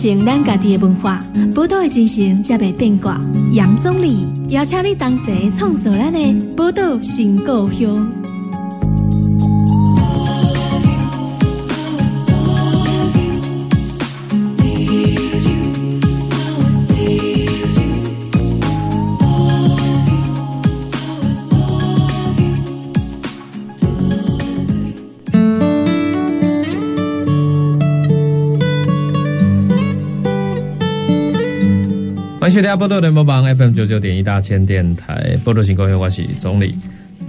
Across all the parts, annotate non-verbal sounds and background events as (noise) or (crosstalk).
承咱家己的文化，宝岛的精神才袂变卦。杨总理邀请你同齐创作咱的宝岛新故乡。欢迎收听波多联播榜 FM 九九点一大千电台，波多新高雄我是总理。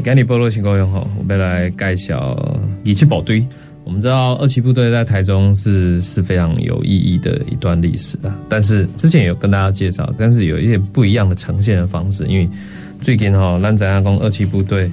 今日波多新高雄吼，我们来介绍二七部队。我们知道二七部队在台中是是非常有意义的一段历史啊，但是之前有跟大家介绍，但是有一些不一样的呈现的方式，因为最近吼，咱在讲二七部队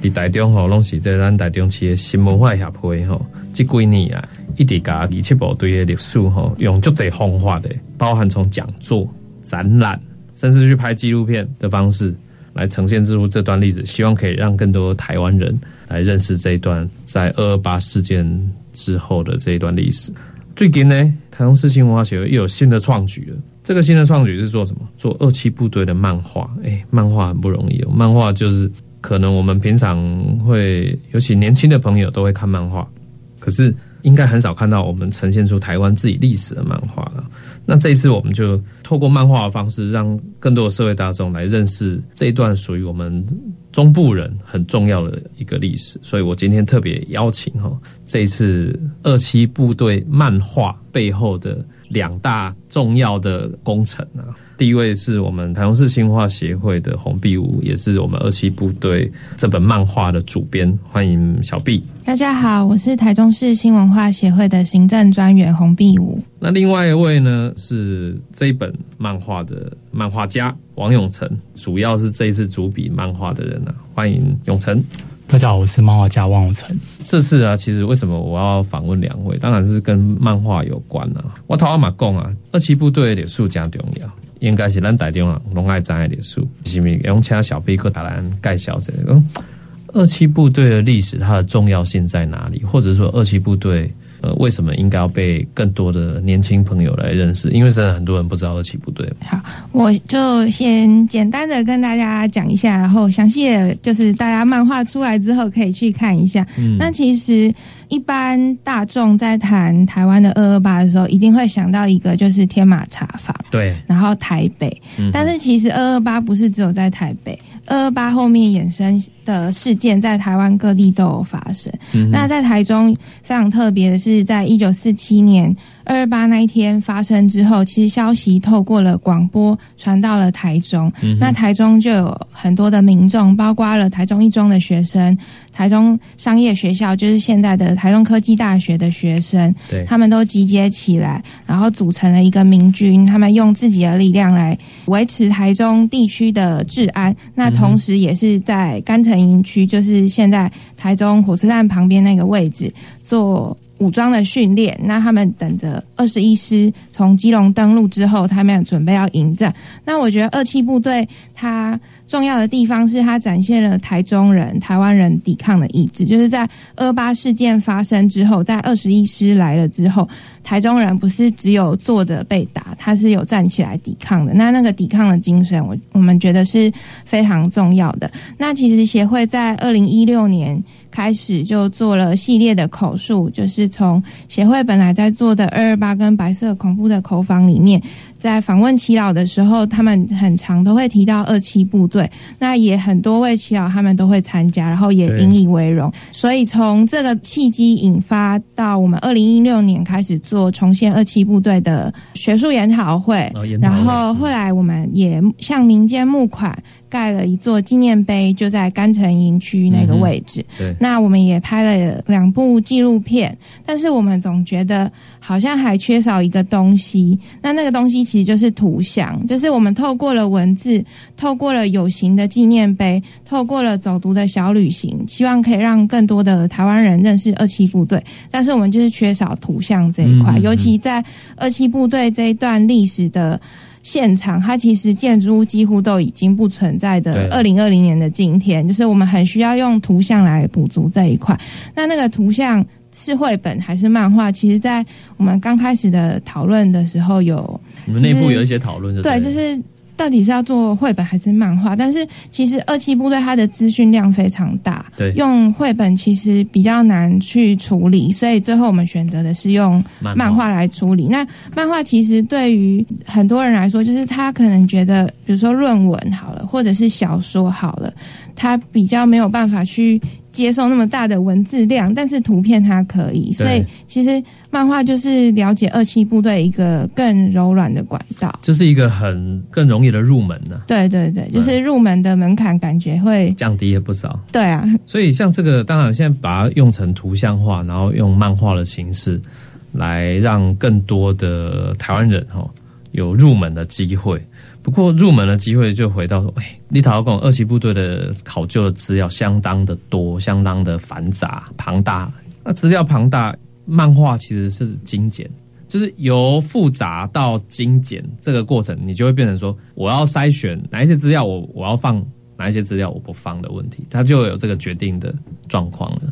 伫台中吼，拢是在咱台中市的新文化协会吼，这几年啊，一直甲二七部队的历史吼，用足侪方法的，包含从讲座。展览，甚至去拍纪录片的方式来呈现出这段历史，希望可以让更多台湾人来认识这一段在二二八事件之后的这一段历史。最近呢，台中市新文化协会又有新的创举了。这个新的创举是做什么？做二期部队的漫画。哎，漫画很不容易哦。漫画就是可能我们平常会，尤其年轻的朋友都会看漫画，可是应该很少看到我们呈现出台湾自己历史的漫画了。那这一次，我们就透过漫画的方式，让更多的社会大众来认识这一段属于我们中部人很重要的一个历史。所以我今天特别邀请哈，这一次二七部队漫画背后的两大重要的工程啊。第一位是我们台中市新文化协会的洪碧武，也是我们二期部队这本漫画的主编。欢迎小毕。大家好，我是台中市新文化协会的行政专员洪碧武。那另外一位呢是这一本漫画的漫画家王永成，主要是这一次主笔漫画的人啊。欢迎永成。大家好，我是漫画家王永成。这次啊，其实为什么我要访问两位？当然是跟漫画有关啊。我头阿马贡啊，二期部队的数加重要。应该是咱台中人拢爱知的历史，是咪用请小飞哥来咱介绍这个二七部队的历史，它的重要性在哪里？或者说二七部队？呃，为什么应该要被更多的年轻朋友来认识？因为真的很多人不知道二期部队。好，我就先简单的跟大家讲一下，然后详细的就是大家漫画出来之后可以去看一下。那其实一般大众在谈台湾的二二八的时候，一定会想到一个就是天马茶坊，对，然后台北。但是其实二二八不是只有在台北。二二八后面衍生的事件，在台湾各地都有发生。那在台中非常特别的是，在一九四七年。二二八那一天发生之后，其实消息透过了广播传到了台中。那台中就有很多的民众，包括了台中一中的学生、台中商业学校，就是现在的台中科技大学的学生，他们都集结起来，然后组成了一个民军。他们用自己的力量来维持台中地区的治安。那同时也是在甘城营区，就是现在台中火车站旁边那个位置做。武装的训练，那他们等着二十一师从基隆登陆之后，他们准备要迎战。那我觉得二七部队它重要的地方是，它展现了台中人、台湾人抵抗的意志。就是在二八事件发生之后，在二十一师来了之后，台中人不是只有坐着被打，他是有站起来抵抗的。那那个抵抗的精神，我我们觉得是非常重要的。那其实协会在二零一六年。开始就做了系列的口述，就是从协会本来在做的二二八跟白色恐怖的口访里面，在访问祈老的时候，他们很常都会提到二七部队，那也很多位祈老他们都会参加，然后也引以为荣。所以从这个契机引发到我们二零一六年开始做重现二七部队的学术研讨会，然后后来我们也向民间募款。盖了一座纪念碑，就在甘城营区那个位置。对，那我们也拍了两部纪录片，但是我们总觉得好像还缺少一个东西。那那个东西其实就是图像，就是我们透过了文字，透过了有形的纪念碑，透过了走读的小旅行，希望可以让更多的台湾人认识二七部队。但是我们就是缺少图像这一块，尤其在二七部队这一段历史的。现场，它其实建筑物几乎都已经不存在的。二零二零年的今天，就是我们很需要用图像来补足这一块。那那个图像是绘本还是漫画？其实，在我们刚开始的讨论的时候，有你们内部有一些讨论，对，就是到底是要做绘本还是漫画？但是其实二期部队它的资讯量非常大，对，用绘本其实比较难去处理，所以最后我们选择的是用漫画来处理。那漫画其实对于很多人来说，就是他可能觉得，比如说论文好了，或者是小说好了，他比较没有办法去。接受那么大的文字量，但是图片它可以，所以其实漫画就是了解二期部队一个更柔软的管道，就是一个很更容易的入门呢。对对对，就是入门的门槛感觉会降低也不少。对啊，所以像这个，当然现在把它用成图像化，然后用漫画的形式来让更多的台湾人哈有入门的机会。不过入门的机会就回到说，哎，立陶宛二期部队的考究的资料相当的多，相当的繁杂庞大。那资料庞大，漫画其实是精简，就是由复杂到精简这个过程，你就会变成说，我要筛选哪一些资料，我我要放哪一些资料，我不放的问题，它就有这个决定的状况了。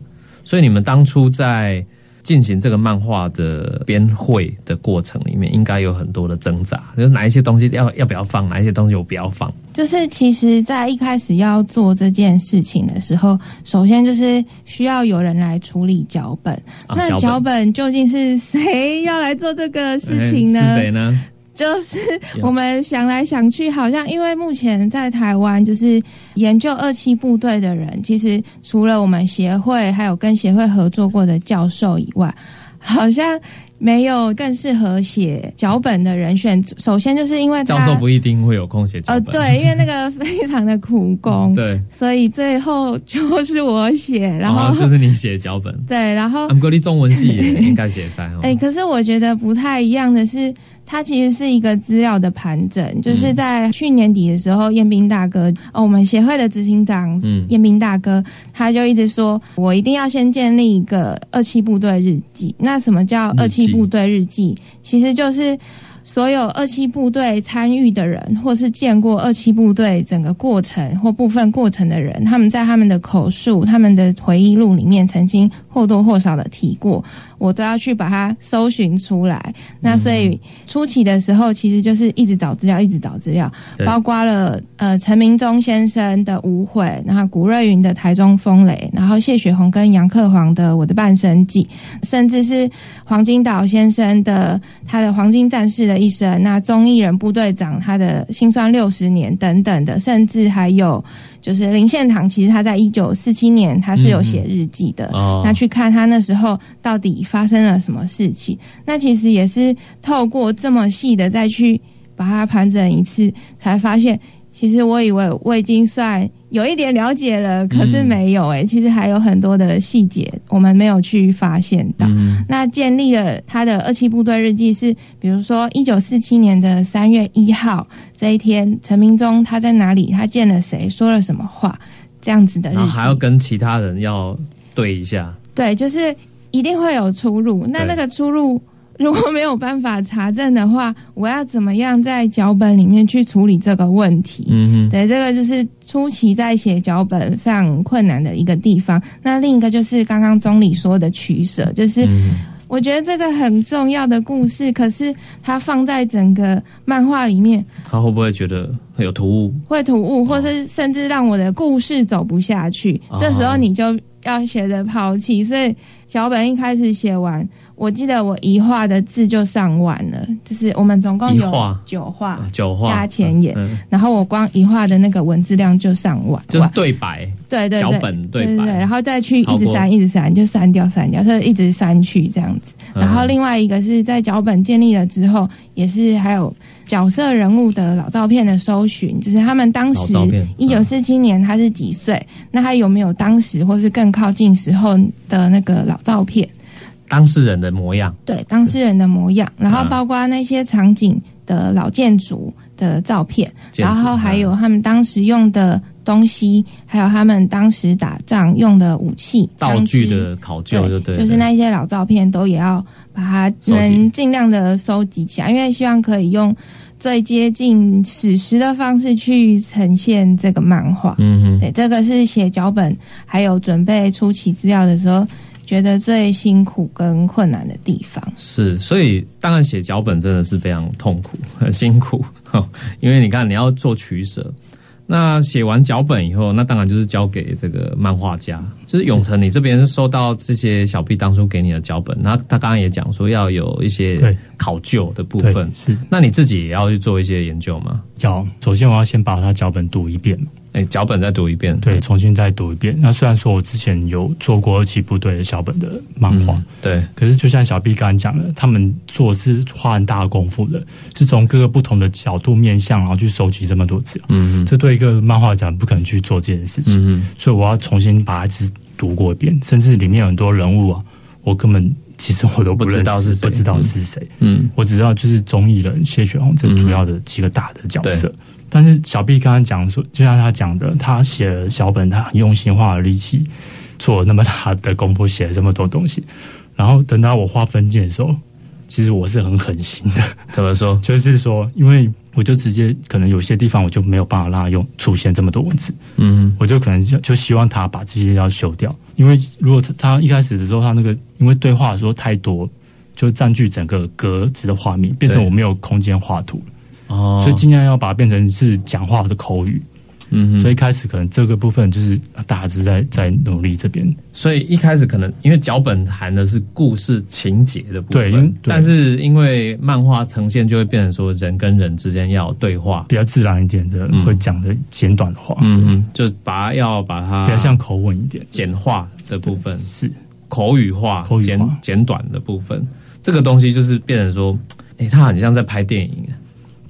所以你们当初在。进行这个漫画的编绘的过程里面，应该有很多的挣扎，就是哪一些东西要要不要放，哪一些东西我不要放。就是其实，在一开始要做这件事情的时候，首先就是需要有人来处理脚本。那脚本究竟是谁要来做这个事情呢？是谁呢？就是我们想来想去，好像因为目前在台湾，就是研究二期部队的人，其实除了我们协会，还有跟协会合作过的教授以外，好像没有更适合写脚本的人选。首先就是因为教授不一定会有空写脚本，呃，对，因为那个非常的苦工，(laughs) 对，所以最后就是我写，然后就是你写脚本，(laughs) 对，然后我们国立中文系也应该写噻，(laughs) 哎，可是我觉得不太一样的是。它其实是一个资料的盘整，就是在去年底的时候，彦斌大哥哦，我们协会的执行长，嗯，彦斌大哥他就一直说，我一定要先建立一个二期部队日记。那什么叫二期部队日记？其实就是所有二期部队参与的人，或是见过二期部队整个过程或部分过程的人，他们在他们的口述、他们的回忆录里面，曾经或多或少的提过。我都要去把它搜寻出来。那所以初期的时候，其实就是一直找资料，一直找资料，包括了呃陈明忠先生的《无悔》，然后古瑞云的《台中风雷》，然后谢雪红跟杨克煌的《我的半生记》，甚至是黄金岛先生的他的《黄金战士的一生》，那综艺人部队长他的辛酸六十年等等的，甚至还有。就是林献堂，其实他在一九四七年他是有写日记的，那去看他那时候到底发生了什么事情，那其实也是透过这么细的再去把它盘整一次，才发现。其实我以为我已经算有一点了解了，可是没有诶，其实还有很多的细节我们没有去发现到。那建立了他的二七部队日记是，比如说一九四七年的三月一号这一天，陈明忠他在哪里？他见了谁？说了什么话？这样子的日记，还要跟其他人要对一下。对，就是一定会有出入。那那个出入。如果没有办法查证的话，我要怎么样在脚本里面去处理这个问题？嗯对，这个就是初期在写脚本非常困难的一个地方。那另一个就是刚刚钟理说的取舍，就是我觉得这个很重要的故事，可是它放在整个漫画里面，他会不会觉得有突兀？会突兀，或是甚至让我的故事走不下去。这时候你就要学着抛弃。所以脚本一开始写完。我记得我一画的字就上万了，就是我们总共有九画，九画加前言，然后我光一画的那个文字量就上万，就是对白，对对对，脚本对白，然后再去一直删，一直删，就删掉删掉，就一直删去这样子。然后另外一个是在脚本建立了之后，也是还有角色人物的老照片的搜寻，就是他们当时一九四七年他是几岁，那他有没有当时或是更靠近时候的那个老照片？当事人的模样，对当事人的模样，然后包括那些场景的老建筑的照片，然后还有他们当时用的东西，还有他们当时打仗用的武器、道具的考究，就对，就是那些老照片都也要把它能尽量的收集起来，因为希望可以用最接近史实的方式去呈现这个漫画。嗯哼，对，这个是写脚本还有准备初期资料的时候。觉得最辛苦跟困难的地方。是，所以当然写脚本真的是非常痛苦、很辛苦，(laughs) 因为你看你要做取舍。那写完脚本以后，那当然就是交给这个漫画家，就是永成，你这边收到这些小 B 当初给你的脚本，那他刚刚也讲说要有一些考究的部分，是，那你自己也要去做一些研究吗？要，首先我要先把它脚本读一遍。哎，脚本再读一遍，对，重新再读一遍。那虽然说我之前有做过二期部队的小本的漫画，对，可是就像小 B 刚刚讲的，他们做是花很大的功夫的，是从各个不同的角度面向，然后去收集这么多资料。嗯，这对一个漫画家不可能去做这件事情。嗯，所以我要重新把它读过一遍，甚至里面有很多人物啊，我根本其实我都不知道是不知道是谁。嗯，我只知道就是综艺人谢雪红这主要的几个大的角色。但是小 B 刚刚讲说，就像他讲的，他写了小本，他很用心，花了力气，做了那么大的功夫，写了这么多东西。然后等到我画分镜的时候，其实我是很狠心的。怎么说？(laughs) 就是说，因为我就直接可能有些地方我就没有办法让他用出现这么多文字。嗯，我就可能就就希望他把这些要修掉，因为如果他他一开始的时候他那个因为对话的时候太多，就占据整个格子的画面，变成我没有空间画图。哦，所以尽量要把它变成是讲话的口语，嗯，所以一开始可能这个部分就是大致在在努力这边。所以一开始可能因为脚本谈的是故事情节的部分，对，但是因为漫画呈现就会变成说人跟人之间要对话，比较自然一点的，会讲的简短的话，嗯，就把它要把它比较像口吻一点，简化的部分是。口语化，简简短的部分，这个东西就是变成说，哎，它很像在拍电影。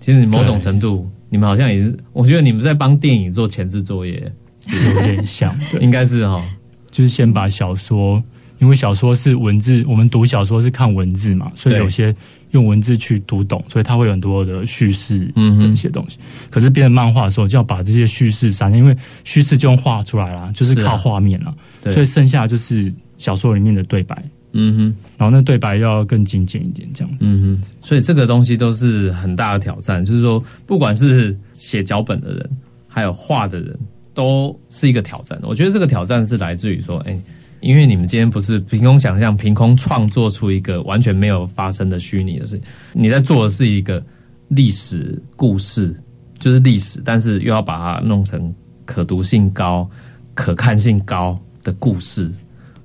其实某种程度，你们好像也是，我觉得你们在帮电影做前置作业，有点像，(laughs) 应该是哈，就是先把小说，因为小说是文字，我们读小说是看文字嘛，所以有些用文字去读懂，所以它会有很多的叙事的一些东西。可是变成漫画的时候，就要把这些叙事删，因为叙事就用画出来啦，就是靠画面了，所以剩下就是小说里面的对白。嗯哼，然后那对白要更精简一点，这样子。嗯哼，所以这个东西都是很大的挑战，就是说，不管是写脚本的人，还有画的人，都是一个挑战。我觉得这个挑战是来自于说，哎，因为你们今天不是凭空想象、凭空创作出一个完全没有发生的虚拟的事情，你在做的是一个历史故事，就是历史，但是又要把它弄成可读性高、可看性高的故事。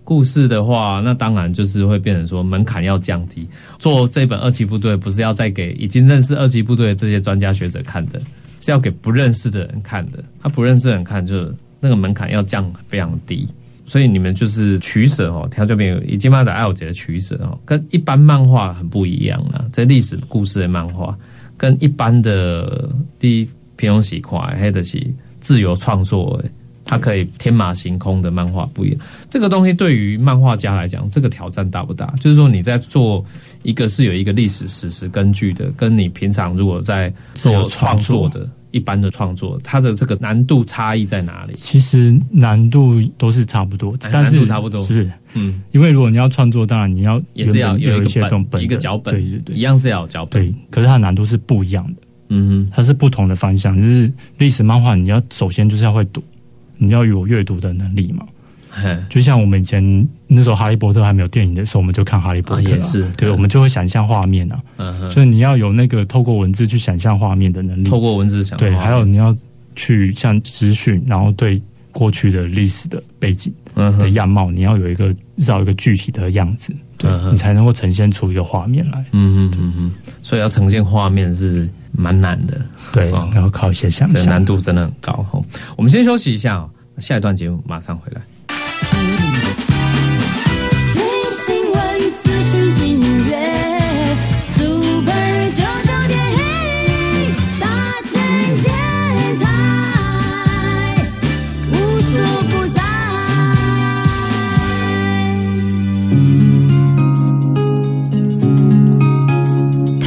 故事的话，那当然就是会变成说门槛要降低。做这本二期部队，不是要再给已经认识二期部队的这些专家学者看的，是要给不认识的人看的。他不认识的人看，就那个门槛要降非常低。所以你们就是取舍哦，条这边已经慢的爱我姐的取舍哦，跟一般漫画很不一样了。这历史故事的漫画，跟一般的第一平庸喜快，还的是自由创作。它可以天马行空的漫画不一样，这个东西对于漫画家来讲，这个挑战大不大？就是说你在做一个是有一个历史史实根据的，跟你平常如果在做创作的一般的创作，它的这个难度差异在哪里？其实难度都是差不多，但是差不多是嗯，因为如果你要创作，当然你要也是要有一些本一个脚本，对对对，一样是要有脚本，对，可是它难度是不一样的，嗯哼，它是不同的方向，就是历史漫画，你要首先就是要会读。你要有阅读的能力嘛？就像我们以前那时候《哈利波特》还没有电影的时候，我们就看《哈利波特》是，对，我们就会想象画面啊。所以你要有那个透过文字去想象画面的能力，透过文字想对，还有你要去像资讯，然后对过去的历史的背景的样貌，你要有一个绕一个具体的样子，对你才能够呈现出一个画面来。嗯嗯嗯嗯，所以要呈现画面是。蛮难的，对，然后靠一些想象，难度真的很高哦。我们先休息一下，下一段节目马上回来。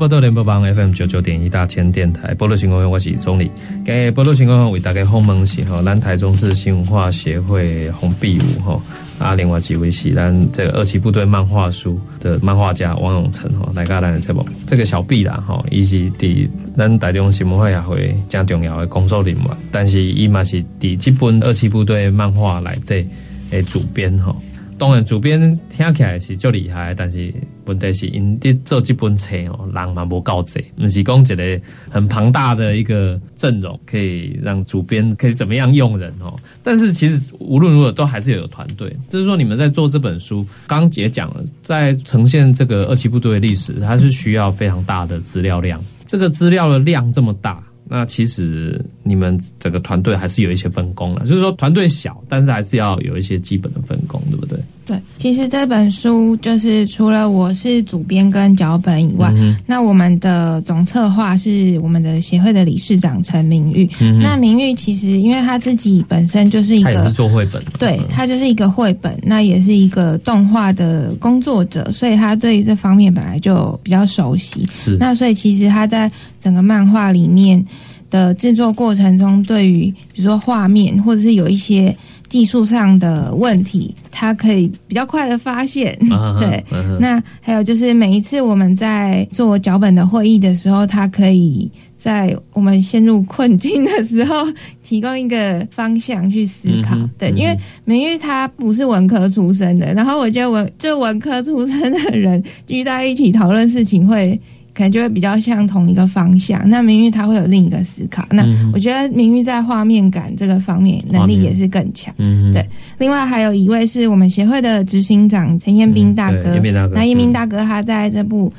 波多联播帮 FM 九九点一大千电台波多新闻，我是钟理。今日波多新闻为大家访问是吼，咱台中市新文化协会洪碧武吼，啊，另外几位是咱这个二期部队漫画书的漫画家王永成吼，来跟咱的节目。这个小毕啦吼，伊是伫咱台中新文化协会正重要的工作人员，但是伊嘛是伫这本二期部队漫画内底的主编吼。当然，主编听起来是足厉害，但是问题是因伫做这本册哦，人嘛无够济，不是讲一个很庞大的一个阵容，可以让主编可以怎么样用人哦。但是其实无论如何，都还是有团队。就是说，你们在做这本书，刚姐讲了，在呈现这个二期部队的历史，它是需要非常大的资料量。这个资料的量这么大。那其实你们整个团队还是有一些分工了，就是说团队小，但是还是要有一些基本的分工，对不对？对，其实这本书就是除了我是主编跟脚本以外，那我们的总策划是我们的协会的理事长陈明玉。那明玉其实因为他自己本身就是一个做绘本，对他就是一个绘本，那也是一个动画的工作者，所以他对于这方面本来就比较熟悉。是，那所以其实他在整个漫画里面。的制作过程中，对于比如说画面或者是有一些技术上的问题，他可以比较快的发现。(laughs) 对，那还有就是每一次我们在做脚本的会议的时候，他可以在我们陷入困境的时候提供一个方向去思考。对，因为明玉他不是文科出身的，然后我觉得文就文科出身的人聚在一起讨论事情会。可能就会比较像同一个方向。那明玉他会有另一个思考。那我觉得明玉在画面感这个方面能力也是更强。对，另外还有一位是我们协会的执行长陈彦斌大哥。那彦斌大哥他在这部。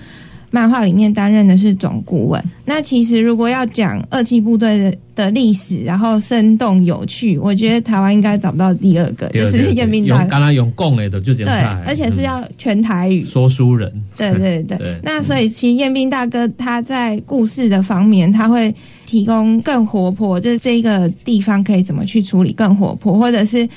漫画里面担任的是总顾问。那其实如果要讲二期部队的的历史，然后生动有趣，我觉得台湾应该找不到第二个，就是叶明达。刚刚用共诶的就这样对，而且是要全台语说书人。对对 (laughs) 对。那所以其实彦斌大哥他在故事的方面，他会提供更活泼，就是这个地方可以怎么去处理更活泼，或者是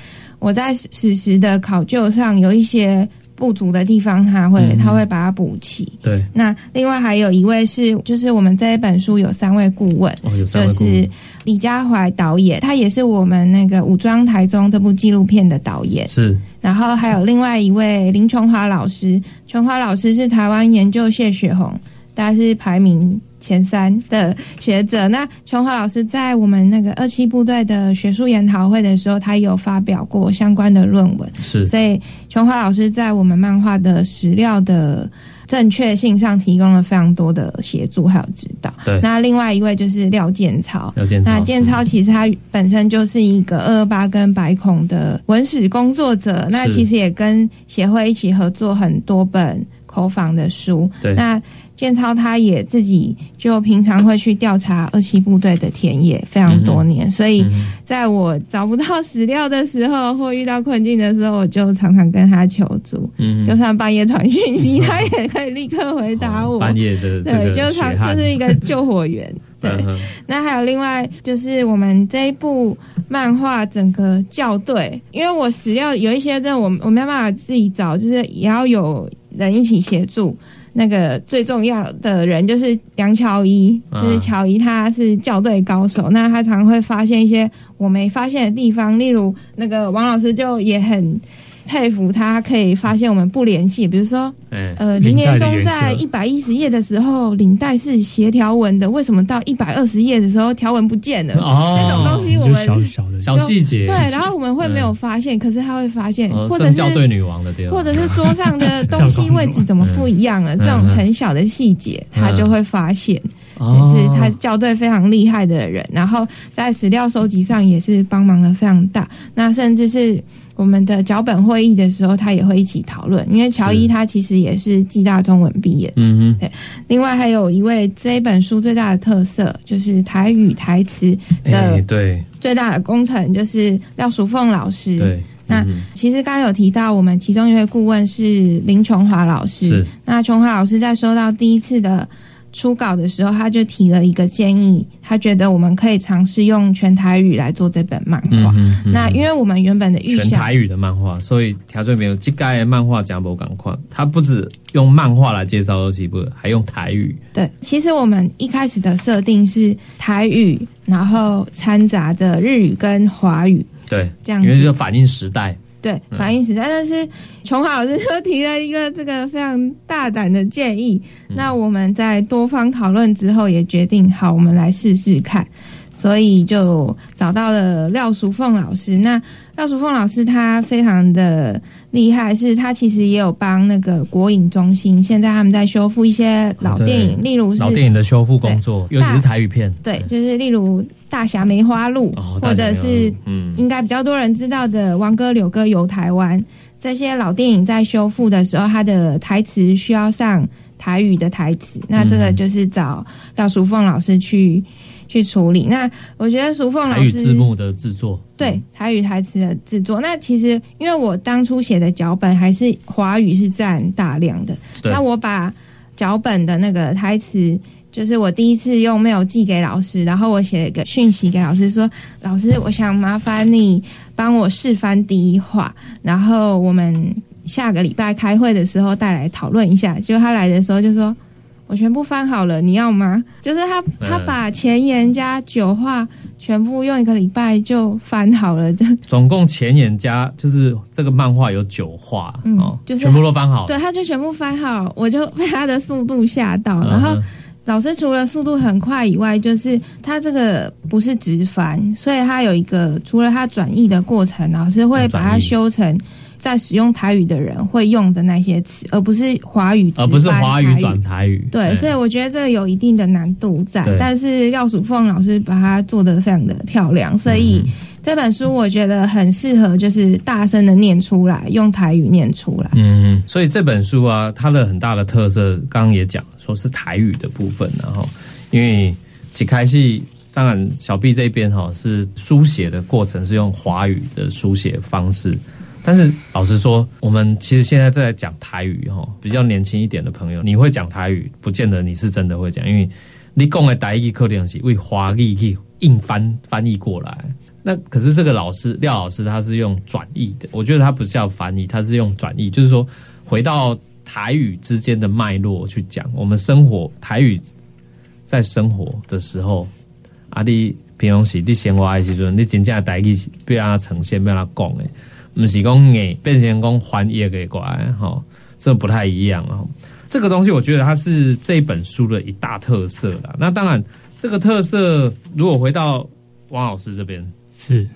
我在史实的考究上有一些。不足的地方，他会他会把它补齐。对，那另外还有一位是，就是我们这一本书有三位顾问，就是李家怀导演，他也是我们那个武装台中这部纪录片的导演。是，然后还有另外一位林琼华老师，琼华老师是台湾研究谢雪红，大家是排名。前三的学者，那琼华老师在我们那个二期部队的学术研讨会的时候，他有发表过相关的论文。是，所以琼华老师在我们漫画的史料的正确性上提供了非常多的协助还有指导。对，那另外一位就是廖建超。廖建超，那建超其实他本身就是一个二二八跟白孔的文史工作者，那其实也跟协会一起合作很多本口访的书。对，那。建超他也自己就平常会去调查二七部队的田野非常多年，所以在我找不到史料的时候或遇到困境的时候，我就常常跟他求助。嗯，就算半夜传讯息，他也可以立刻回答我。半夜的对，就他就是一个救火员。(laughs) 对，那还有另外就是我们这一部漫画整个校对，因为我史料有一些这我我没办法自己找，就是也要有人一起协助。那个最重要的人就是梁乔伊，就是乔伊，他是校对高手。那他常会发现一些我没发现的地方，例如那个王老师就也很。佩服他可以发现我们不联系，比如说，呃，林年中在一百一十页的时候，领带是斜条纹的，为什么到一百二十页的时候条纹不见了？哦，这种东西我们小小的小细节，对，然后我们会没有发现，可是他会发现，或者是对女王的地或者是桌上的东西位置怎么不一样了？(laughs) 这种很小的细节，他就会发现，也是他校对非常厉害的人，然后在史料收集上也是帮忙了非常大，那甚至是。我们的脚本会议的时候，他也会一起讨论。因为乔伊他其实也是暨大中文毕业，嗯哼。对，另外还有一位这一本书最大的特色就是台语台词的对最大的工程就是廖淑凤老师。对，那其实刚刚有提到，我们其中一位顾问是林琼华老师。是，那琼华老师在收到第一次的。初稿的时候，他就提了一个建议，他觉得我们可以尝试用全台语来做这本漫画。那因为我们原本的预想，全台语的漫画，所以条最没有这盖漫画讲不赶快，他不止用漫画来介绍二期部，还用台语。对，其实我们一开始的设定是台语，然后掺杂着日语跟华语。对，这样因为就反映时代。对，反映时代。但是琼华老师就提了一个这个非常大胆的建议。那我们在多方讨论之后，也决定好，我们来试试看。所以就找到了廖淑凤老师。那廖淑凤老师她非常的厉害，是她其实也有帮那个国影中心，现在他们在修复一些老电影，例如老电影的修复工作，尤其是台语片。对，就是例如。大侠梅花鹿，或者是嗯。应该比较多人知道的《王哥柳哥游台湾》这些老电影，在修复的时候，它的台词需要上台语的台词，那这个就是找廖淑凤老师去去处理。那我觉得淑凤老师字幕的制作，对台语台词的制作，那其实因为我当初写的脚本还是华语是占大量的，那我把脚本的那个台词。就是我第一次用 mail 寄给老师，然后我写了一个讯息给老师说：“老师，我想麻烦你帮我试翻第一话，然后我们下个礼拜开会的时候再来讨论一下。”就他来的时候就说：“我全部翻好了，你要吗？”就是他他把前言加九话全部用一个礼拜就翻好了，就总共前言加就是这个漫画有九话，嗯，就是全部都翻好，对，他就全部翻好，我就被他的速度吓到，然后。老师除了速度很快以外，就是他这个不是直翻，所以他有一个除了他转译的过程，老师会把它修成在使用台语的人会用的那些词，而不是华语，而不是华语转台语。对，所以我觉得这个有一定的难度在，但是廖曙凤老师把它做得非常的漂亮，所以。这本书我觉得很适合，就是大声的念出来，用台语念出来。嗯，所以这本书啊，它的很大的特色，刚刚也讲，说是台语的部分，然后因为几开戏，当然小 B 这边哈是书写的过程是用华语的书写方式，但是老实说，我们其实现在在讲台语哈，比较年轻一点的朋友，你会讲台语，不见得你是真的会讲，因为你讲的台语可能是为华语去硬翻翻译过来。那可是这个老师廖老师他是用转译的，我觉得他不叫翻译，他是用转译，就是说回到台语之间的脉络去讲，我们生活台语在生活的时候，啊，你平常时你生活的时阵，你真正台语被他呈现，被他讲的，不是讲诶变成讲翻译给过来，哈，这不太一样啊。这个东西我觉得它是这本书的一大特色啦。那当然，这个特色如果回到王老师这边。是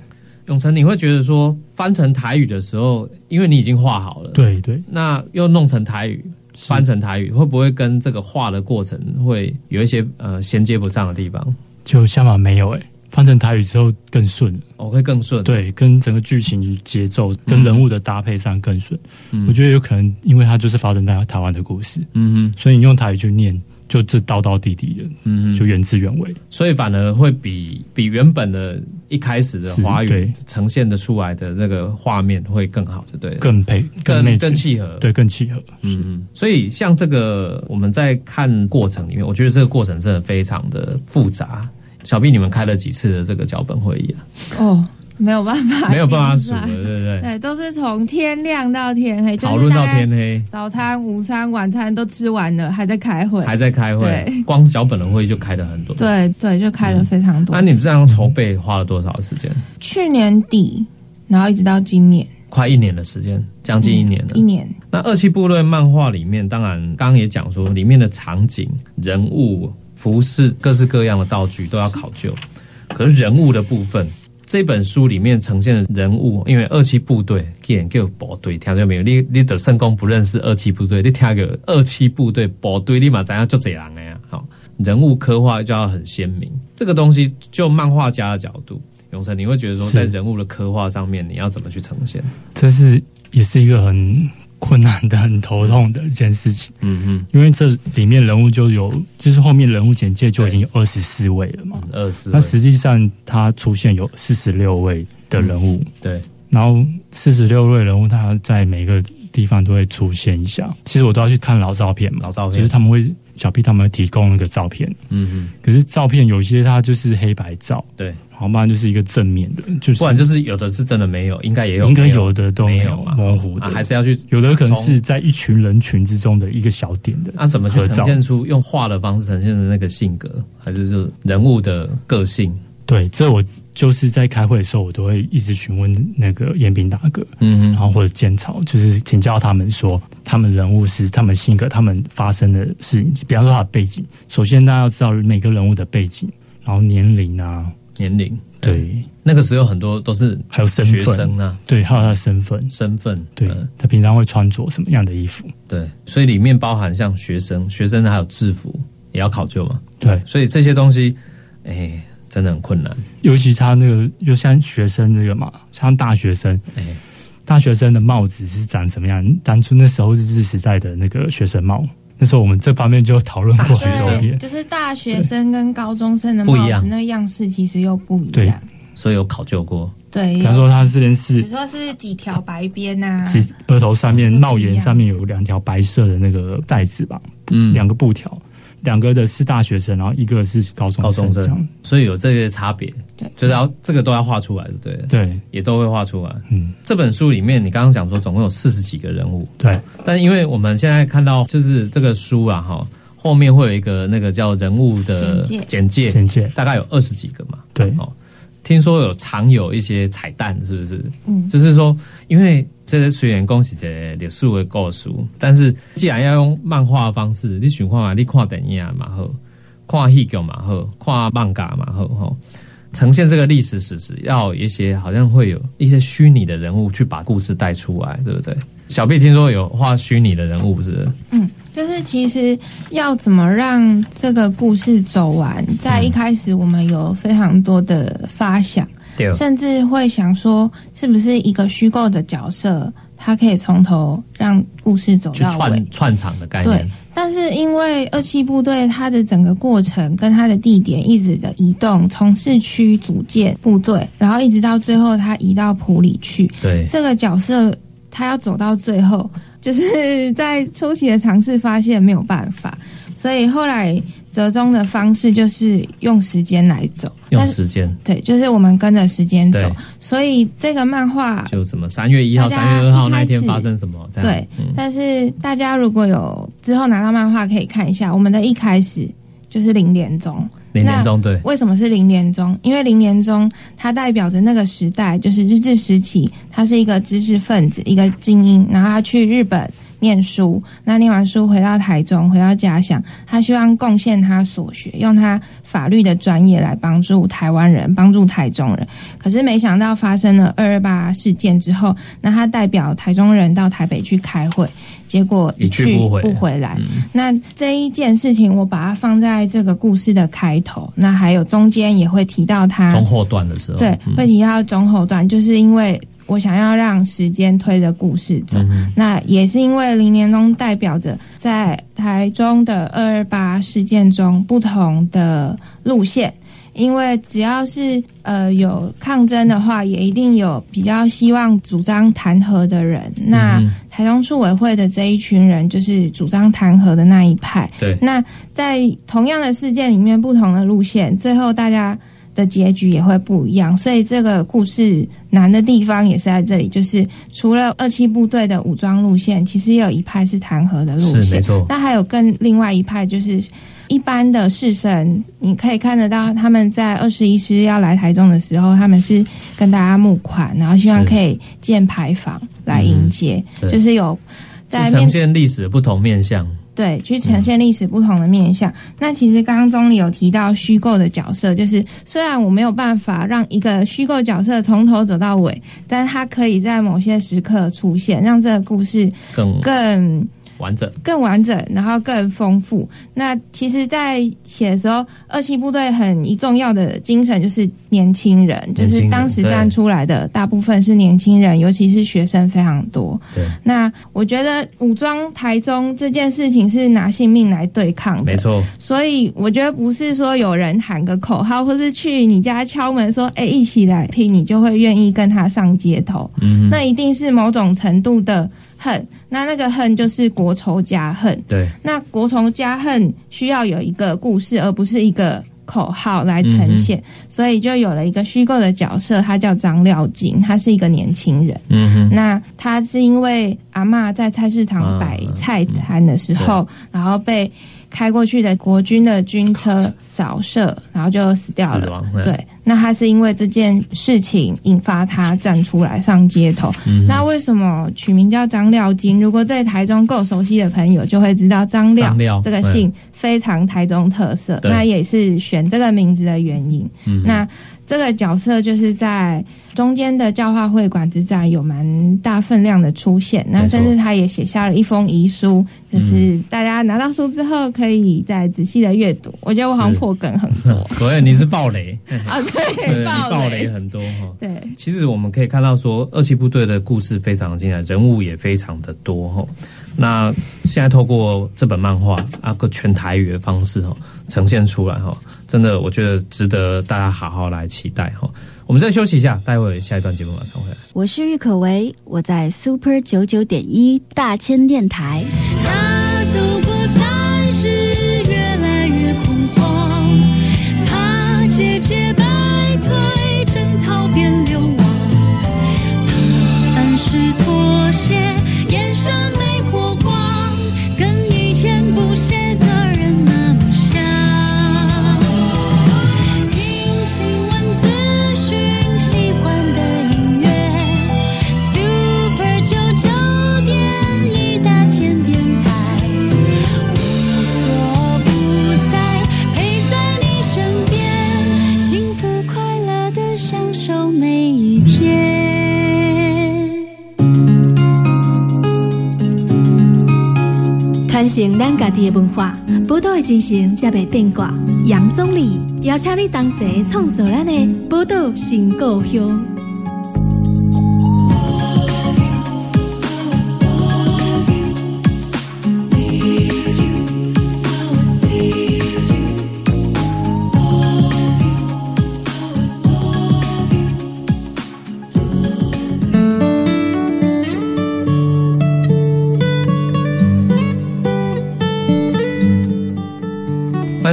永成，你会觉得说翻成台语的时候，因为你已经画好了，对对，那又弄成台语，翻成台语，会不会跟这个画的过程会有一些呃衔接不上的地方？就相反没有哎，翻成台语之后更顺，哦，会更顺，对，跟整个剧情节奏跟人物的搭配上更顺。我觉得有可能，因为它就是发生在台湾的故事，嗯哼，所以你用台语去念。就这道道地地的，嗯，就原汁原味，所以反而会比比原本的一开始的华语呈现的出来的这个画面会更好，就对，更配更更契合，对，更契合，嗯，所以像这个我们在看过程里面，我觉得这个过程真的非常的复杂。小毕你们开了几次的这个脚本会议啊？哦。没有办法，(laughs) 没有办法数了，对不对？对，都是从天亮到天黑，讨论到天黑，早餐、午餐、晚餐都吃完了，还在开会，还在开会。光小本的会议就开了很多，对对，就开了非常多。那你们这样筹备花了多少时间？去年底，然后一直到今年，快一年的时间，将近一年了。一年。那二期部落漫画里面，当然刚刚也讲说，里面的场景、人物、服饰、各式各样的道具都要考究，可是人物的部分。这本书里面呈现的人物，因为二期部队，既然叫部队，听到没有？你你的圣公不认识二期部队，你听个二期部队部队，立马怎样就这样的呀？好，人物刻画就要很鲜明。这个东西，就漫画家的角度，永成，你会觉得说，在人物的刻画上面，你要怎么去呈现？这是也是一个很。困难的、很头痛的一件事情。嗯嗯，因为这里面人物就有，就是后面人物简介就已经有二十四位了嘛。二十，那实际上他出现有四十六位的人物。对，然后四十六位人物，他在每个地方都会出现一下。其实我都要去看老照片嘛，老照片。其实他们会小 P 他们提供那个照片，嗯嗯，可是照片有些它就是黑白照，对，好不然就是一个正面的，就是不然就是有的是真的没有，应该也有，应该有的都没有啊，模糊的，还是要去有的可能是在一群人群之中的一个小点的，那怎么去呈现出用画的方式呈现的那个性格，还是是人物的个性？对，这我。就是在开会的时候，我都会一直询问那个严斌大哥，嗯，然后或者监草，就是请教他们说，他们人物是他们性格，他们发生的事情，比方说他的背景。首先，大家要知道每个人物的背景，然后年龄啊，年龄，对，那个时候很多都是还有身份。啊，对，还有他的身份，身份，对，他平常会穿着什么样的衣服？对，所以里面包含像学生，学生还有制服也要考究嘛？对，所以这些东西，哎。真的很困难，尤其他那个，就像学生这个嘛，像大学生，哎，大学生的帽子是长什么样？当初那时候日治时代的那个学生帽，那时候我们这方面就讨论过很多遍，就是大学生跟高中生的帽子那个样式其实又不一样，所以有考究过。对，比方说他这边是，比如说是几条白边呐？额头上面帽檐上面有两条白色的那个带子吧？嗯，两个布条。两个的是大学生，然后一个是高中生，这样，所以有这些差别，对，就是要这个都要画出来的，对，对，也都会画出来。嗯，这本书里面，你刚刚讲说总共有四十几个人物，对，但因为我们现在看到就是这个书啊，哈，后面会有一个那个叫人物的简介，简介。大概有二十几个嘛，对，哦。听说有藏有一些彩蛋，是不是？嗯，就是说，因为这些虽然恭喜这历史的故事，但是既然要用漫画的方式，你想看啊，你看电影嘛好，看戏剧嘛好，看漫画嘛好，吼，呈现这个历史史实，要一些好像会有一些虚拟的人物去把故事带出来，对不对？小 B 听说有画虚拟的人物，不是？嗯。就是其实要怎么让这个故事走完，在一开始我们有非常多的发想，甚至会想说，是不是一个虚构的角色，他可以从头让故事走到尾，串场的概念。对，但是因为二七部队它的整个过程跟它的地点一直的移动，从市区组建部队，然后一直到最后他移到普里去，对这个角色，他要走到最后。就是 (laughs) 在初期的尝试发现没有办法，所以后来折中的方式就是用时间来走，用时间对，就是我们跟着时间走。所以这个漫画就什么三月一号、三月二号那一天发生什么？对，但是大家如果有之后拿到漫画可以看一下，我们的一开始就是零点钟。零年中对，为什么是零年中？因为零年中它代表着那个时代，就是日治时期，他是一个知识分子，一个精英，然后他去日本。念书，那念完书回到台中，回到家乡，他希望贡献他所学，用他法律的专业来帮助台湾人，帮助台中人。可是没想到发生了二二八事件之后，那他代表台中人到台北去开会，结果一去不回来。那这一件事情，我把它放在这个故事的开头，那还有中间也会提到他中后段的时候，对，会提到中后段，就是因为。我想要让时间推着故事走，那也是因为零年中代表着在台中的二二八事件中不同的路线。因为只要是呃有抗争的话，也一定有比较希望主张弹劾的人。那台中处委会的这一群人就是主张弹劾的那一派。对，那在同样的事件里面，不同的路线，最后大家。的结局也会不一样，所以这个故事难的地方也是在这里，就是除了二七部队的武装路线，其实也有一派是弹劾的路线，没错。那还有更另外一派，就是一般的士绅，你可以看得到他们在二十一师要来台中的时候，他们是跟大家募款，然后希望可以建牌坊来迎接，就是有在呈现历史的不同面向。对，去呈现历史不同的面相。那其实刚刚钟里有提到虚构的角色，就是虽然我没有办法让一个虚构角色从头走到尾，但是他可以在某些时刻出现，让这个故事更更。完整，更完整，然后更丰富。那其实，在写的时候，二七部队很一重要的精神就是年轻人，就是当时站出来的大部分是年轻人，尤其是学生非常多。对，那我觉得武装台中这件事情是拿性命来对抗的，没错。所以我觉得不是说有人喊个口号，或是去你家敲门说“哎，一起来拼”，你就会愿意跟他上街头。嗯，那一定是某种程度的。恨，那那个恨就是国仇家恨。对，那国仇家恨需要有一个故事，而不是一个口号来呈现，所以就有了一个虚构的角色，他叫张廖金，他是一个年轻人。嗯哼，那他是因为阿嬷在菜市场摆菜摊的时候，然后被开过去的国军的军车扫射，然后就死掉了。对，那他是因为这件事情引发他站出来上街头。嗯那为什么取名叫张廖金？如果对台中够熟悉的朋友就会知道张廖这个姓非常台中特色，那也是选这个名字的原因。嗯那这个角色就是在中间的教化会馆之战有蛮大分量的出现，那甚至他也写下了一封遗书，就是大家拿到书之后可以再仔细的阅读。我觉得我好像破梗很多。所以 (laughs) 你是暴雷，啊，(laughs) 对，对，暴雷。雷，很多哈。对，其实我们可以看到说，二期部队的故事非常精彩，人物也非常的多哈。那现在透过这本漫画啊，个全台语的方式哈呈现出来哈，真的我觉得值得大家好好来期待哈。我们再休息一下，待会下一段节目马上回来。我是郁可唯，我在 Super 九九点一大千电台。承咱家己的文化，宝岛的精神才袂变卦。杨总理邀请你同齐创作咱的宝岛新故乡。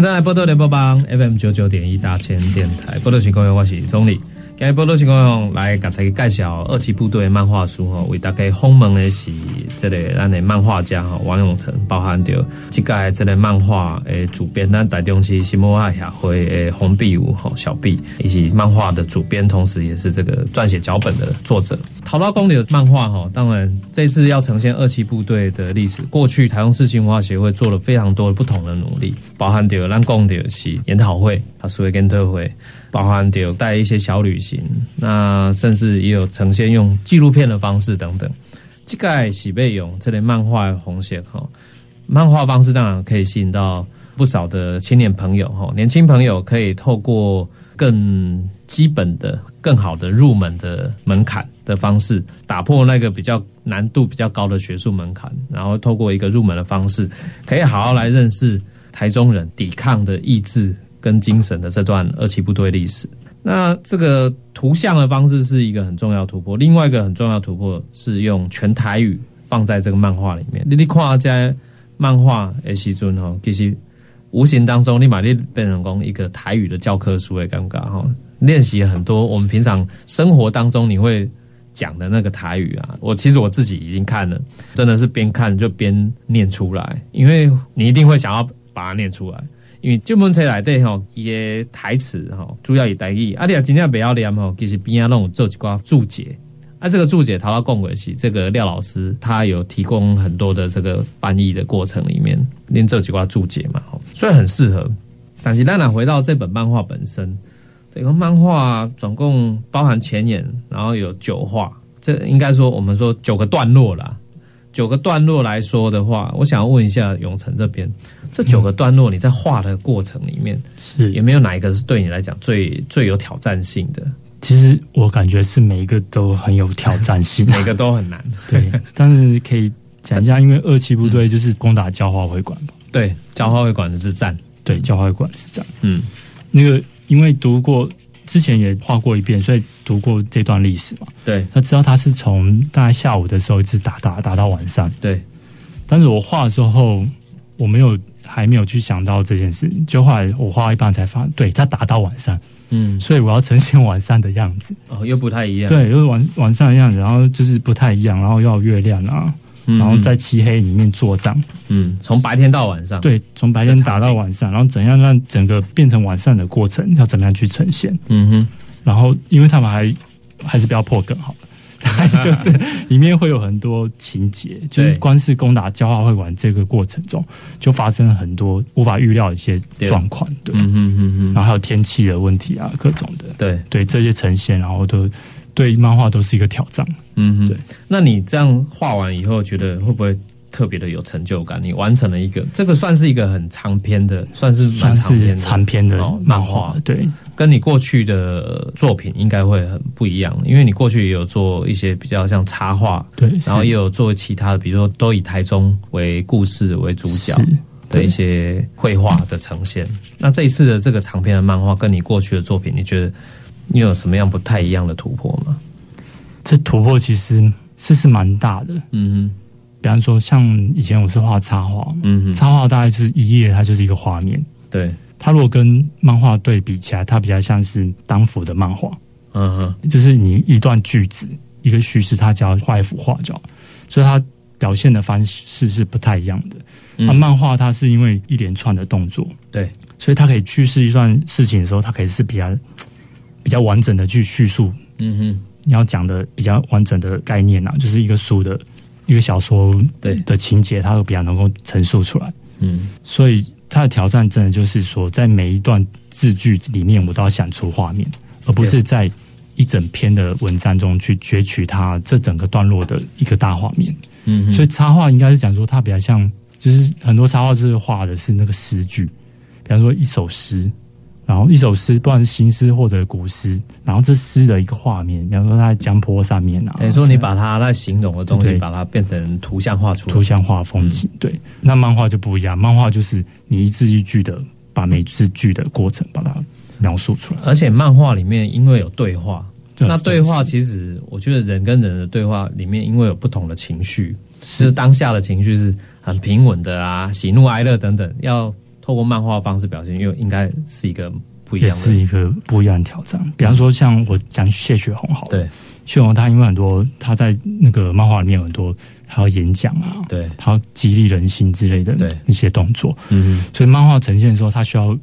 登来波多联播帮 FM 九九点一大千电台，波多情况我是总理。今日波多情况来给大家介绍二期部队的漫画书吼，为大家访问的是这个咱的漫画家哈王永成，包含着这个这个漫画的主编，咱台中市新文化协会的洪碧武吼小碧，以及漫画的主编，同时也是这个撰写脚本的作者。桃刀公里的漫画哈，当然这次要呈现二期部队的历史。过去台中市新文化协会做了非常多的不同的努力，包含掉咱讲的是研讨会、啊，所谓跟特会，包含掉带一些小旅行，那甚至也有呈现用纪录片的方式等等。这个是被用这类漫画的红线哈，漫画方式当然可以吸引到不少的青年朋友哈，年轻朋友可以透过更基本的、更好的入门的门槛的方式，打破那个比较难度比较高的学术门槛，然后透过一个入门的方式，可以好好来认识台中人抵抗的意志跟精神的这段二期部队历史。那这个图像的方式是一个很重要突破，另外一个很重要突破是用全台语放在这个漫画里面。你你看在漫画的时阵吼，其实无形当中你把你变成功一个台语的教科书的尴尬哈，练习很多我们平常生活当中你会讲的那个台语啊。我其实我自己已经看了，真的是边看就边念出来，因为你一定会想要把它念出来。因为这本册内底吼，伊的台词吼，主要以台语，啊，你若真正不要念吼，其实边仔拢有做一寡注解。啊，这个注解，陶到共轨是这个廖老师，他有提供很多的这个翻译的过程里面，念这几卦注解嘛，所以很适合。但是，当然回到这本漫画本身，这个漫画总共包含前言，然后有九话，这应该说我们说九个段落啦。九个段落来说的话，我想要问一下永成这边，这九个段落你在画的过程里面，是有没有哪一个是对你来讲最最有挑战性的？其实我感觉是每一个都很有挑战性，(laughs) 每个都很难。(laughs) 对，但是可以讲一下，因为二期部队就是攻打教化会馆嘛，对，教化会馆的之战，对，教化会馆是这样。嗯，那个因为读过之前也画过一遍，所以读过这段历史嘛。对。他知道他是从大概下午的时候一直打打打到晚上，对，但是我画的时候我没有还没有去想到这件事，就后来我画一半才发现，对他打到晚上，嗯，所以我要呈现晚上的样子，哦，又不太一样，对，又是晚晚上的样子，然后就是不太一样，然后要有月亮啊，嗯，然后在漆黑里面做账，嗯，从白天到晚上，，对，从白天打到晚上，然后怎样让整个变成晚上的过程，要怎么样去呈现？嗯哼，然后，因为他们还还是不要破梗好了。(laughs) 就是 (laughs) 里面会有很多情节，就是对。光是攻打交化会馆这个过程中，就发生了很多无法预料的一些状况，对，嗯哼哼哼，然后还有天气的问题啊，各种的，对，对这些呈现，然后都对漫画都是一个挑战。嗯哼，对。那你这样画完以后，觉得会不会特别的有成就感？你完成了一个，这个算是一个很长篇的，算是蛮算是长篇的漫画，对，跟你过去的作品应该会很不一样，因为你过去也有做一些比较像插画，对，然后也有做其他的，比如说都以台中为故事为主角的一些绘画的呈现。那这一次的这个长篇的漫画，跟你过去的作品，你觉得你有什么样不太一样的突破吗？这突破其实是是蛮大的。嗯哼。比方说，像以前我是画插画，，嗯哼，插画大概就是一页，它就是一个画面。对，它如果跟漫画对比起来，它比较像是当幅的漫画，嗯哼，就是你一段句子、一个叙事，它只要画一幅画就好，所以它表现的方式是不太一样的。那、嗯漫画它是因为一连串的动作，对，所以它可以叙事一段事情的时候，它可以是比较比较完整的去叙述嗯哼，你要讲的比较完整的概念啊，就是一个书的一个小说对。的情节，它都比较能够陈述出来。嗯。所以它的挑战真的就是说，在每一段字句里面，我都要想出画面，而不是在一整篇的文章中去攫取它这整个段落的一个大画面。嗯，所以插画应该是讲说，它比较像，就是很多插画就是画的是那个诗句，比方说一首诗，然后一首诗，不管是新诗或者古诗，然后这诗的一个画面，比方说它在江坡上面啊，等于说你把它在形容的东西，把它变成图像化出来，图像化风景，对。那漫画就不一样，漫画就是你一字一句的把每字句的过程把它描述出来。而且漫画里面因为有对话，对那对话其实我觉得人跟人的对话里面，因为有不同的情绪，就是当下的情绪是很平稳的啊，喜怒哀乐等等，要透过漫画方式表现，因为应该是一个不一也样的。是一个不一样的挑战。比方说，像我讲谢雪红好了，对。谢雪红她因为很多她在那个漫画里面有很多还要演讲啊，对，她要激励人心之类的对。一些动作，嗯所以漫画呈现的时候，它需要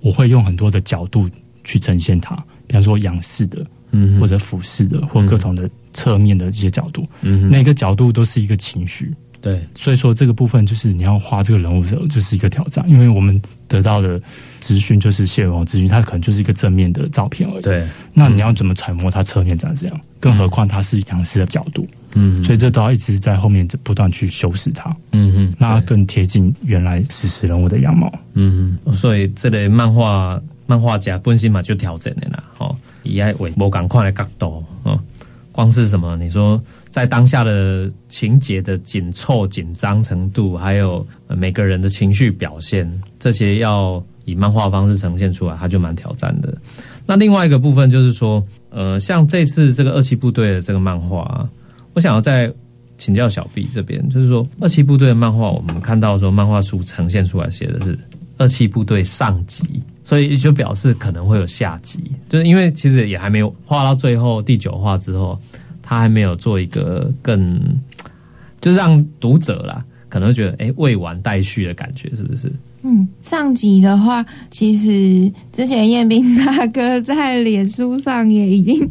我会用很多的角度去呈现它，比方说仰视的，嗯或者俯视的，或各种的侧面的这些角度，嗯每个角度都是一个情绪。对，所以说这个部分就是你要画这个人物的时候，就是一个挑战，因为我们得到的资讯就是谢荣资讯，它可能就是一个正面的照片而已。对，那你要怎么揣摩它侧面长这样？更何况它是仰视的角度，嗯所以这都要一直在后面不断去修饰它，嗯嗯，让它更贴近原来史实人物的样貌。嗯嗯，所以这类漫画漫画家本身嘛就调整的啦，哦，以爱为无赶快的角度，哦，光是什么？你说在当下的情节的紧凑、紧张程度，还有每个人的情绪表现，这些要以漫画方式呈现出来，它就蛮挑战的。那另外一个部分就是说，呃，像这次这个二七部队的这个漫画、我想要再请教小 B 这边，就是说二七部队的漫画，我们看到说漫画书呈现出来写的是二七部队上级，所以就表示可能会有下集，就是因为其实也还没有画到最后第九话之后，他还没有做一个更，就让读者啦可能觉得哎、诶未完待续的感觉，是不是？嗯，上集的话，其实之前彦斌大哥在脸书上也已经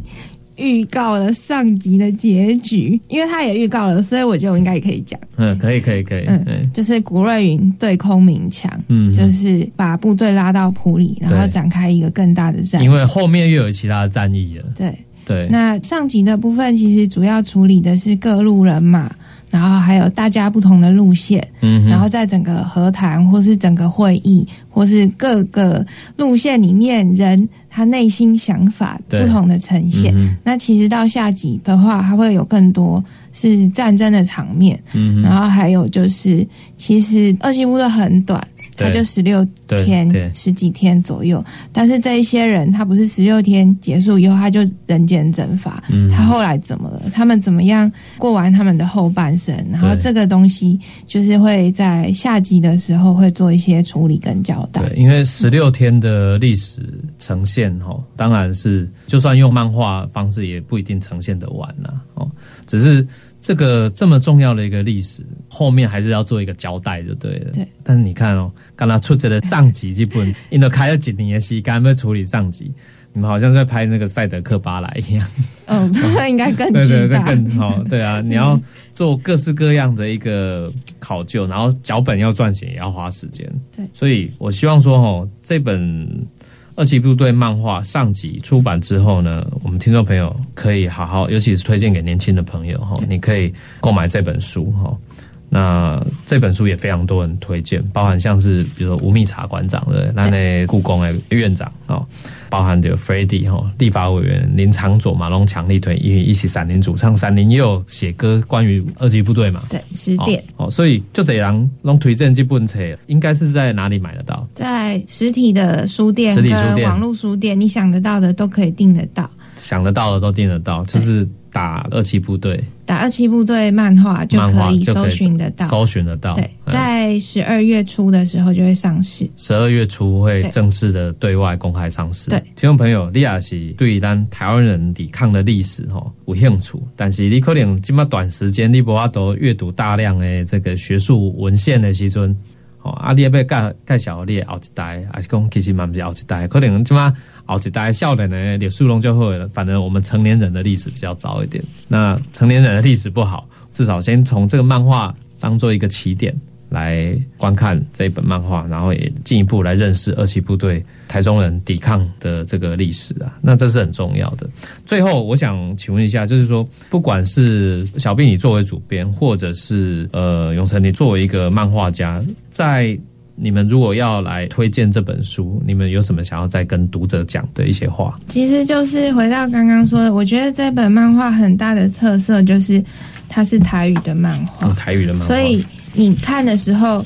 预告了上集的结局，因为他也预告了，所以我觉得我应该也可以讲，嗯，可以，可以，可以，嗯嗯就是古瑞云对空明强，嗯，就是把部队拉到普里，然后展开一个更大的战役。因。为后面又有其他的战役了，对，对，那上集的部分其实主要处理的是各路人马，然后还有大家不同的路线，嗯然后在整个和谈或是整个会议，或是各个路线里面人他内心想法不同的呈现。嗯那其实到下集的话，还会有更多是战争的场面，嗯然后还有就是，其实二七部队很短，对他就十六天十几天左右。但是这一些人，他不是十六天结束以后他就人间蒸发，嗯他后来怎么了？他们怎么样过完他们的后半生？然后这个东西就是会在下集的时候会做一些处理跟交代。对，因为十六天的历史呈现哦，当然是就算用漫画方式，也不一定呈现得完呐、哦。只是这个这么重要的一个历史，后面还是要做一个交代就对了。对。但是你看哦，刚刚出这的上集基本，因为开了几年的戏，刚要处理上集，你们好像在拍那个赛德克巴莱一样。嗯，(laughs) 这个应该更对对，这。更好。对啊，你要做各式各样的一个考究，然后脚本要撰写也要花时间。对所以我希望说，哦，这本二期部队漫画上集出版之后呢，我们听众朋友可以好好，尤其是推荐给年轻的朋友哈，你可以购买这本书哈。那这本书也非常多人推荐，包含像是比如说吴密察馆长的，那那故宫的院长哦，包含的 f r e d d y 哈，立法委员林长佐、马龙强力推，一一起闪灵主唱，闪灵也有写歌关于二级部队嘛，对，十点、哦，哦所以就这样弄推荐这本册，应该是在哪里买得到？在实体的书店实体书店。跟网络书店，你想得到的都可以订得到。想得到的都订得到，就是打二期部队打二期部队漫画就可以搜寻得到。搜寻得到。对，嗯在十二月初的时候就会上市。十二月初会正式的对外公开上市。对听众朋友，你也是对咱台湾人抵抗的历史吼有兴趣，但是你可能这么短时间你无法都阅读大量的这个学术文献的时阵，哦，啊，你要要介介绍你的后一代，还是讲其实嘛不是后一代，可能这么后一代少年的历史拢就好了，反正我们成年人的历史比较早一点。那成年人的历史不好，至少先从这个漫画当做一个起点。来观看这一本漫画，然后也进一步来认识二七部队台中人抵抗的这个历史啊，那这是很重要的。最后，我想请问一下，就是说，不管是小毕你作为主编，或者是呃永成你作为一个漫画家，在你们如果要来推荐这本书，你们有什么想要再跟读者讲的一些话？其实就是回到刚刚说的，我觉得这本漫画很大的特色就是它是台语的漫画，用台语的漫画，所以你看的时候，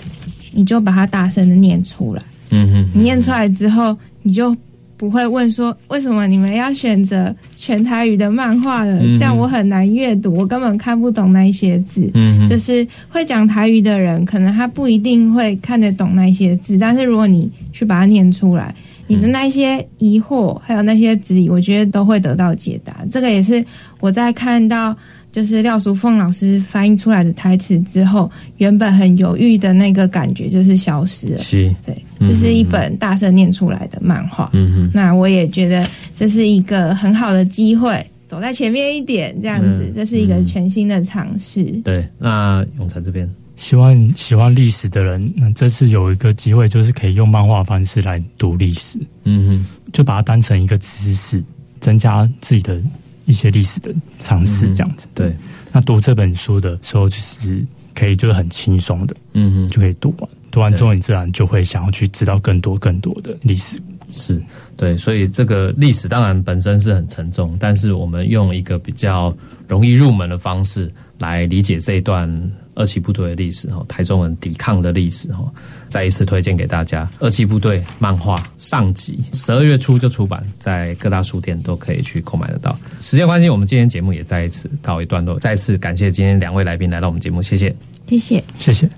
你就把它大声的念出来。嗯哼，你念出来之后，你就不会问说为什么你们要选择全台语的漫画了？嗯这样我很难阅读，我根本看不懂那一些字。嗯哼，就是会讲台语的人，可能他不一定会看得懂那些字，但是如果你去把它念出来，你的那些疑惑还有那些质疑，我觉得都会得到解答。这个也是我在看到就是廖淑凤老师翻译出来的台词之后，原本很犹豫的那个感觉就是消失了。是，对，这是一本大声念出来的漫画。嗯哼。那我也觉得这是一个很好的机会，走在前面一点，这样子，嗯这是一个全新的尝试。对，那永成这边，希望喜欢历史的人，那这次有一个机会，就是可以用漫画方式来读历史，嗯哼就把它当成一个知识，增加自己的一些历史的尝试，这样子。嗯，对，那读这本书的时候，就是可以就是很轻松的嗯哼，就可以读完，读完之后，你自然就会想要去知道更多更多的历史。是对，所以这个历史当然本身是很沉重，但是我们用一个比较容易入门的方式来理解这一段二期部队的历史哈，台中人抵抗的历史哈，再一次推荐给大家二期部队漫画上集，十二月初就出版，在各大书店都可以去购买得到。时间关系，我们今天节目也再一次告一段落，再次感谢今天两位来宾来到我们节目，谢谢。谢谢。谢谢。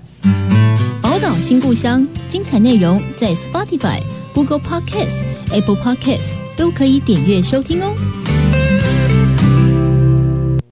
宝岛新故乡，精彩内容在 Spotify、Google Podcasts、Apple Podcasts 都可以点阅收听哦。